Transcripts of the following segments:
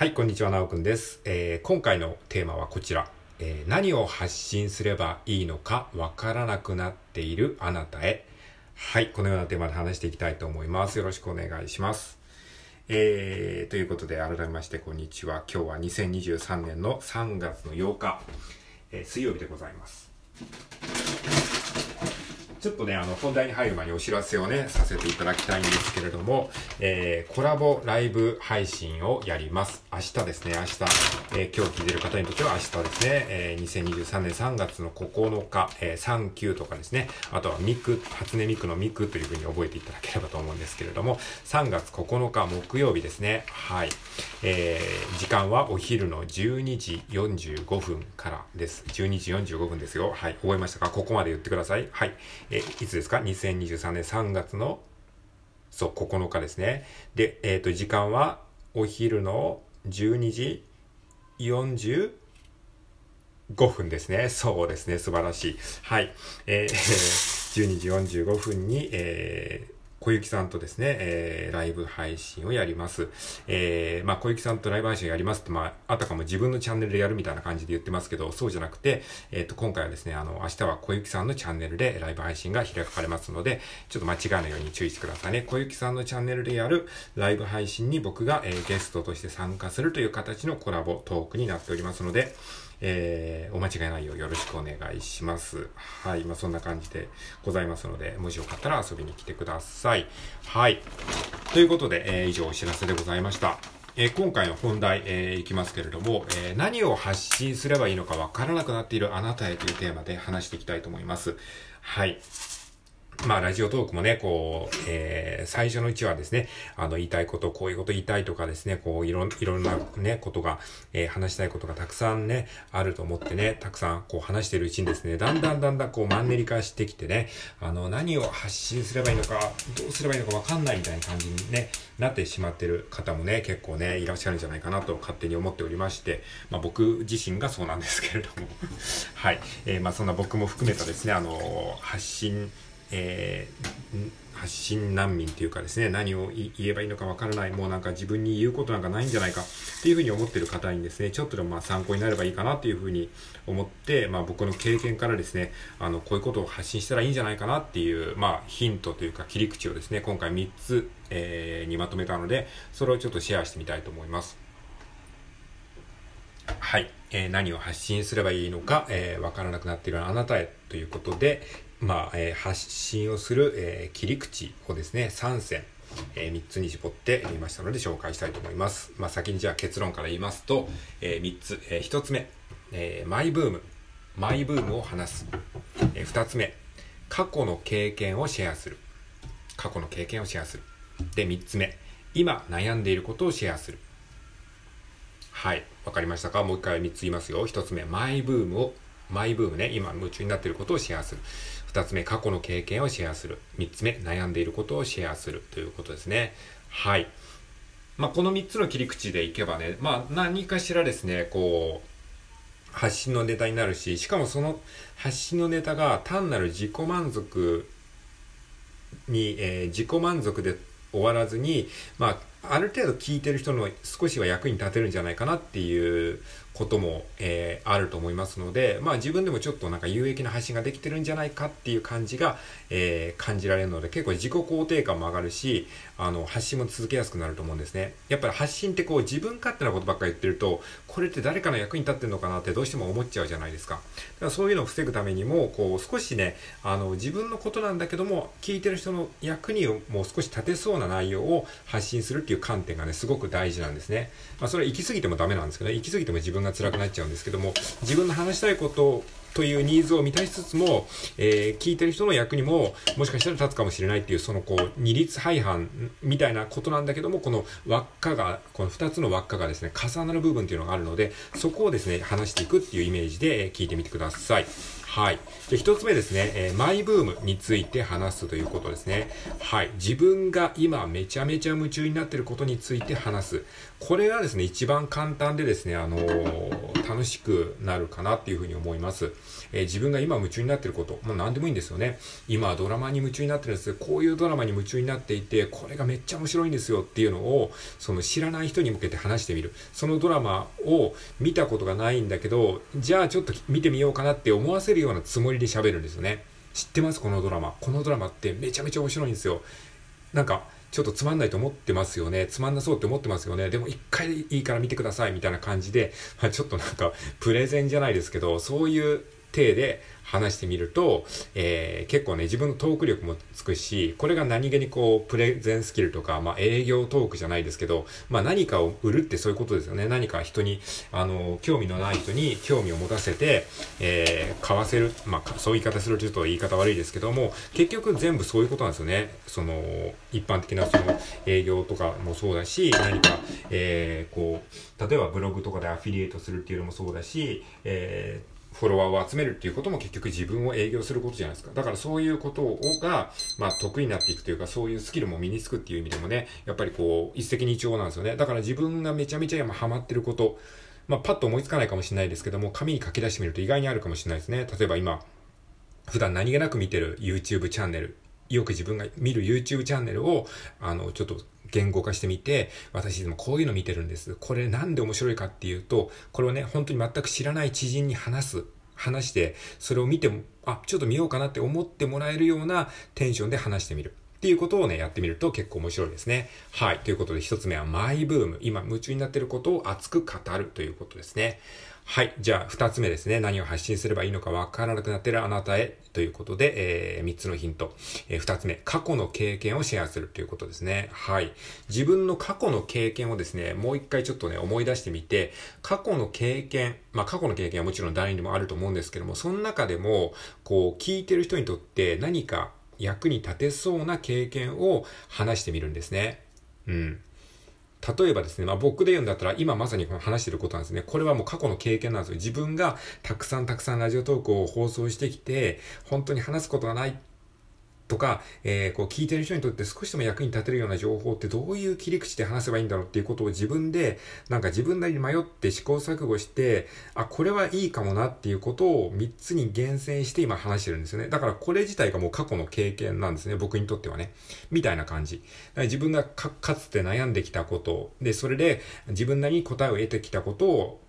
はい、こんにちは、なおくんです。えー今回のテーマはこちら。えー何を発信すればいいのかわからなくなっているあなたへ。はい、このようなテーマで話していきたいと思います。よろしくお願いします。えー、ということで、改めまして、こんにちは。今日は2023年の3月の8日、えー水曜日でございます。ちょっとね、あの、本題に入る前にお知らせをね、させていただきたいんですけれども、えー、コラボライブ配信をやります。明日ですね、明日、えー今日聞いてる方にとっては明日ですね、えー2023年3月の9日、えー、3級とかですね、あとはミク、初音ミクのミクというふうに覚えていただければと思うんですけれども、3月9日木曜日ですね、はい。えー、時間はお昼の12時45分からです。12時45分ですよ。はい。覚えましたか？ここまで言ってください。はい。えーいつですか ?2023 年3月の、そう、9日ですね。で、えっ、と、時間はお昼の12時45分ですね。そうですね。素晴らしい。はい。えー、12時45分に、えー、小雪さんとですね、えー、ライブ配信をやります。えー、まあ、小雪さんとライブ配信をやりますって、まあ、あたかも自分のチャンネルでやるみたいな感じで言ってますけど、そうじゃなくて、えっ、と、今回はですね、あの、明日は小雪さんのチャンネルでライブ配信が開かれますので、ちょっと間違いないように注意してくださいね。小雪さんのチャンネルでやるライブ配信に僕が、えーゲストとして参加するという形のコラボトークになっておりますので、えー、お間違いないようよろしくお願いします。はい。まあ、そんな感じでございますので、もしよかったら遊びに来てください。はい。ということで、えー以上お知らせでございました。えー今回の本題、えーいきますけれども、えー何を発信すればいいのかわからなくなっているあなたへというテーマで話していきたいと思います。はい。まあ、ラジオトークもね、こう、えー、最初のうちはですね、あの、言いたいこと、こういうこと言いたいとかですね、こう、いろ、いろんなね、ことが、えー話したいことがたくさんね、あると思ってね、たくさん、こう、話してるうちにですね、だんだんだんだん、こう、マンネリ化してきてね、あの、何を発信すればいいのか、どうすればいいのかわかんないみたいな感じにね、なってしまってる方もね、結構ね、いらっしゃるんじゃないかなと勝手に思っておりまして、まあ、僕自身がそうなんですけれども、はい。えーまあ、そんな僕も含めたですね、あの、発信、えー発信難民っていうかですね、何を言えばいいのかわからない、もうなんか自分に言うことなんかないんじゃないかっていうふうに思ってる方にですね、ちょっとでもまあ参考になればいいかなっていうふうに思って、まあ僕の経験からですね、あの、こういうことを発信したらいいんじゃないかなっていう、まあヒントというか切り口をですね、今回3つ、えーにまとめたので、それをちょっとシェアしてみたいと思います。はい、えー何を発信すればいいのか、えーわからなくなっているあなたへということで、まあ、えー発信をする、えー切り口をですね、3選、え3つに絞ってみましたので紹介したいと思います。まあ、先にじゃあ結論から言いますと、え3つ、え1つ目、えーマイブーム、マイブームを話す。え2つ目、過去の経験をシェアする。過去の経験をシェアする。で、3つ目、今悩んでいることをシェアする。はい。わかりましたか？もう一回3つ言いますよ。1つ目、マイブームを、マイブームね、今夢中になっていることをシェアする。2つ目、過去の経験をシェアする。3つ目、悩んでいることをシェアするということですね。はい。まあ、この3つの切り口でいけばね、まあ、何かしらですね、こう、発信のネタになるし、しかもその発信のネタが単なる自己満足に、えー自己満足で終わらずに、まあ、ある程度聞いてる人の少しは役に立てるんじゃないかなっていうことも、えーあると思いますので、まあ自分でもちょっとなんか有益な発信ができてるんじゃないかっていう感じが、えー感じられるので結構自己肯定感も上がるし、あの、発信も続けやすくなると思うんですね。やっぱり発信ってこう自分勝手なことばっかり言ってると、これって誰かの役に立ってるのかなってどうしても思っちゃうじゃないですか。だからそういうのを防ぐためにも、こう少しね、あの、自分のことなんだけども、聞いてる人の役にもう少し立てそうな内容を発信するってていう観点がね、すごく大事なんですね。まあそれは行き過ぎてもダメなんですけどね、行き過ぎても自分が辛くなっちゃうんですけども、自分の話したいことというニーズを満たしつつも、えー聞いてる人の役にももしかしたら立つかもしれないっていうそのこう二律背反みたいなことなんだけどもこの輪っかがこの2つの輪っかがですね重なる部分っていうのがあるのでそこをですね話していくっていうイメージで聞いてみてくださいはい。で1つ目ですね、えーマイブームについて話すということですね。はい。自分が今めちゃめちゃ夢中になっていることについて話す。これがですね一番簡単でですねあのー楽しくなるかなっていうふうに思います。えー、自分が今夢中になってること、もう何でもいいんですよね。今ドラマに夢中になってるんですこういうドラマに夢中になっていて、これがめっちゃ面白いんですよっていうのを、その知らない人に向けて話してみる。そのドラマを見たことがないんだけど、じゃあちょっと見てみようかなって思わせるようなつもりで喋るんですよね。知ってます？このドラマ。このドラマってめちゃめちゃ面白いんですよ。なんか、ちょっとつまんないと思ってますよね。つまんなそうって思ってますよね。でも一回でいいから見てくださいみたいな感じで、まあ、ちょっとなんかプレゼンじゃないですけど、そういう体で話してみると、えー、結構ね、自分のトーク力もつくし、これが何気にこう、プレゼンスキルとか、まあ、営業トークじゃないですけど、まあ、何かを売るってそういうことですよね。何か人に、あの、興味のない人に興味を持たせて、えー、買わせる、まあ、そういう言い方するとちょっと言い方悪いですけども、結局全部そういうことなんですよね。その、一般的なその、営業とかもそうだし、何か、えー、こう、例えばブログとかでアフィリエイトするっていうのもそうだし、えーフォロワーを集めるっていうことも結局自分を営業することじゃないですか。だからそういうことをが、まあ得意になっていくというか、そういうスキルも身につくっていう意味でもね、やっぱりこう、一石二鳥なんですよね。だから自分がめちゃめちゃ今ハマってること、まあパッと思いつかないかもしれないですけども、紙に書き出してみると意外にあるかもしれないですね。例えば今、普段何気なく見てる YouTube チャンネル、よく自分が見る YouTube チャンネルを、あの、ちょっと言語化してみて、私でもこういうの見てるんです。これなんで面白いかっていうと、これをね、本当に全く知らない知人に話す。話して、それを見ても、あ、ちょっと見ようかなって思ってもらえるようなテンションで話してみる。っていうことをね、やってみると結構面白いですね。はい。ということで一つ目はマイブーム。今夢中になっていることを熱く語るということですね。はい。じゃあ、二つ目ですね。何を発信すればいいのかわからなくなっているあなたへということで、えー、三つのヒント。えー、二つ目、過去の経験をシェアするということですね。はい。自分の過去の経験をですね、もう一回ちょっとね、思い出してみて、過去の経験、まあ過去の経験はもちろん誰にもあると思うんですけども、その中でも、こう、聞いてる人にとって何か役に立てそうな経験を話してみるんですね。うん。例えばですね、まあ僕で言うんだったら今まさに話してることなんですね。これはもう過去の経験なんですよ。自分がたくさんたくさんラジオトークを放送してきて、本当に話すことがないとか、えー、こう聞いてる人にとって少しでも役に立てるような情報ってどういう切り口で話せばいいんだろうっていうことを自分で、なんか自分なりに迷って試行錯誤して、あ、これはいいかもなっていうことを3つに厳選して今話してるんですよね。だからこれ自体がもう過去の経験なんですね。僕にとってはね。みたいな感じ。か自分がかつて悩んできたこと、で、それで自分なりに答えを得てきたことを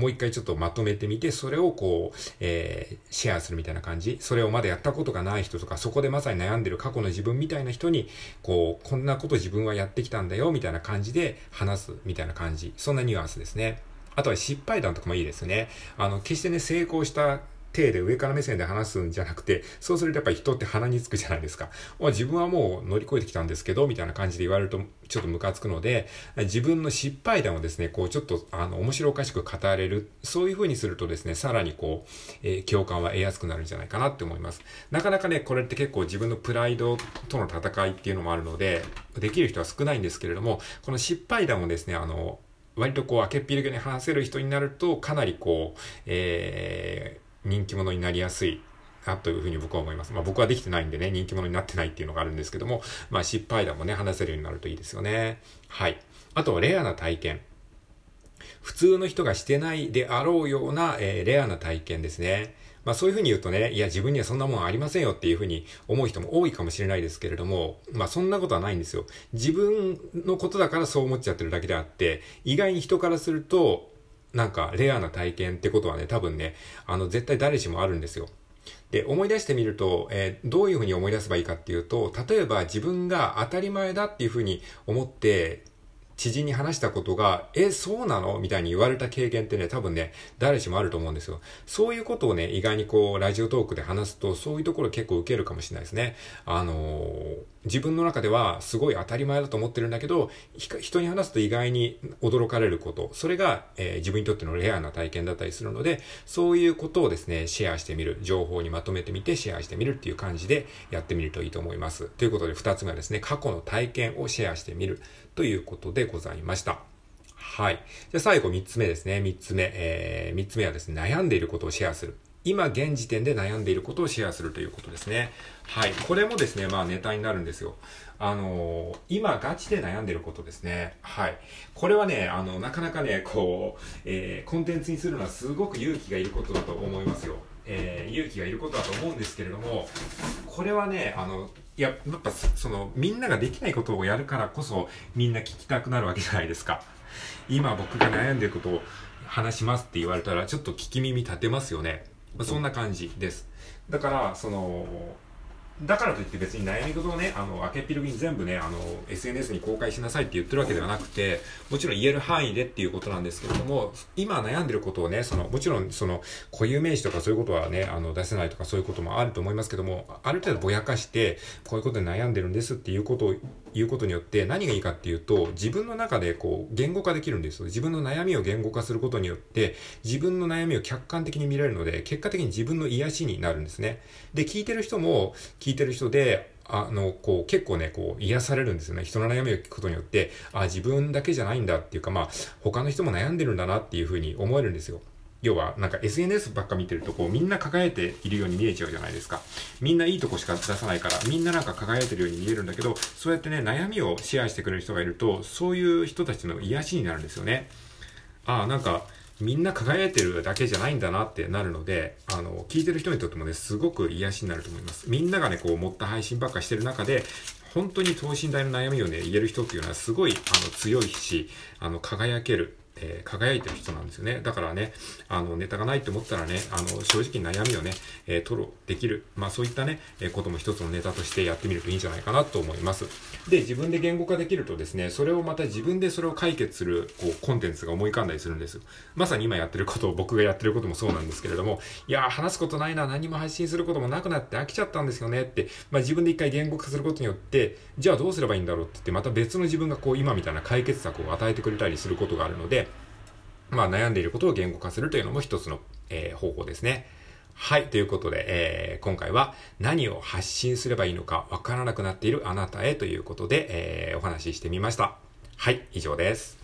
もう一回ちょっとまとめてみて、それをこう、えー、シェアするみたいな感じ。それをまだやったことがない人とか、そこでまさに悩んでる過去の自分みたいな人に、こう、こんなこと自分はやってきたんだよ、みたいな感じで話すみたいな感じ。そんなニュアンスですね。あとは失敗談とかもいいですね。あの、決してね、成功した手で上から目線で話すんじゃなくて、そうするとやっぱり人って鼻につくじゃないですか。自分はもう乗り越えてきたんですけど、みたいな感じで言われるとちょっとムカつくので、自分の失敗談をですね、こうちょっとあの面白おかしく語れる。そういう風にするとですね、さらにこう、えー、共感は得やすくなるんじゃないかなって思います。なかなかね、これって結構自分のプライドとの戦いっていうのもあるので、できる人は少ないんですけれども、この失敗談をですね、あの、割とこう、明けっぴるげに話せる人になると、かなりこう、えー、人気者になりやすいなというふうに僕は思います。まあ僕はできてないんでね、人気者になってないっていうのがあるんですけども、まあ失敗談もね、話せるようになるといいですよね。はい。あとレアな体験。普通の人がしてないであろうような、えー、レアな体験ですね。まあそういうふうに言うとね、いや自分にはそんなもんありませんよっていうふうに思う人も多いかもしれないですけれども、まあそんなことはないんですよ。自分のことだからそう思っちゃってるだけであって、意外に人からすると、なんかレアな体験ってことはね、多分ね、あの絶対誰しもあるんですよ。で、思い出してみると、えー、どういうふうに思い出せばいいかっていうと、例えば自分が当たり前だっていうふうに思って、知人に話したことが、え、そうなの？みたいに言われた経験ってね、多分ね、誰しもあると思うんですよ。そういうことをね、意外にこう、ラジオトークで話すと、そういうところ結構受けるかもしれないですね。あのー、自分の中ではすごい当たり前だと思ってるんだけど、人に話すと意外に驚かれること、それが、えー、自分にとってのレアな体験だったりするので、そういうことをですね、シェアしてみる。情報にまとめてみてシェアしてみるっていう感じでやってみるといいと思います。ということで、二つ目はですね、過去の体験をシェアしてみる。ということでございました。はい。じゃあ最後3つ目ですね。3つ目。えー、3つ目はですね、悩んでいることをシェアする。今現時点で悩んでいることをシェアするということですね。はい。これもですね、まあネタになるんですよ。あのー、今ガチで悩んでいることですね。はい。これはね、あの、なかなかね、こう、えー、コンテンツにするのはすごく勇気がいることだと思いますよ。えー、勇気がいることだと思うんですけれども、これはね、あの、いや、やっぱその、みんなができないことをやるからこそ、みんな聞きたくなるわけじゃないですか。今僕が悩んでいることを話しますって言われたら、ちょっと聞き耳立てますよね。まあ、そんな感じです。だから、その、だからといって別に悩み事をね、あの、明けっぴろぎに全部ね、あの、SNS に公開しなさいって言ってるわけではなくて、もちろん言える範囲でっていうことなんですけれども、今悩んでることをね、その、もちろんその、固有名詞とかそういうことはね、あの、出せないとかそういうこともあると思いますけども、ある程度ぼやかして、こういうことで悩んでるんですっていうことを言うことによって何がいいかっていうと、自分の中でこう、言語化できるんですよ。自分の悩みを言語化することによって、自分の悩みを客観的に見られるので、結果的に自分の癒しになるんですね。で、聞いてる人も、聞いてる人で、あの、こう、結構ね、こう、癒されるんですよね。人の悩みを聞くことによって、あ、自分だけじゃないんだっていうか、まあ、他の人も悩んでるんだなっていうふうに思えるんですよ。要は、なんか SNS ばっか見てると、こう、みんな輝いているように見えちゃうじゃないですか。みんないいとこしか出さないから、みんななんか輝いてるように見えるんだけど、そうやってね、悩みをシェアしてくれる人がいると、そういう人たちの癒しになるんですよね。ああ、なんか、みんな輝いてるだけじゃないんだなってなるので、あの、聞いてる人にとってもね、すごく癒しになると思います。みんながね、こう、持った配信ばっかしてる中で、本当に等身大の悩みをね、言える人っていうのはすごい、あの、強いし、あの、輝ける。えー、輝いてる人なんですよね。だからね、あの、ネタがないと思ったらね、あの、正直悩みをね、えー、吐露できる。まあそういったね、えー、ことも一つのネタとしてやってみるといいんじゃないかなと思います。で、自分で言語化できるとですね、それをまた自分でそれを解決する、こう、コンテンツが思い浮かんだりするんです。まさに今やってることを僕がやってることもそうなんですけれども、いやー、話すことないな、何も発信することもなくなって飽きちゃったんですよねって、まあ自分で一回言語化することによって、じゃあどうすればいいんだろうって言って、また別の自分がこう、今みたいな解決策を与えてくれたりすることがあるので、まあ、悩んでいることを言語化するというのも一つの、えー、方法ですね。はい。ということで、えー、今回は何を発信すればいいのかわからなくなっているあなたへということで、えー、お話ししてみました。はい。以上です。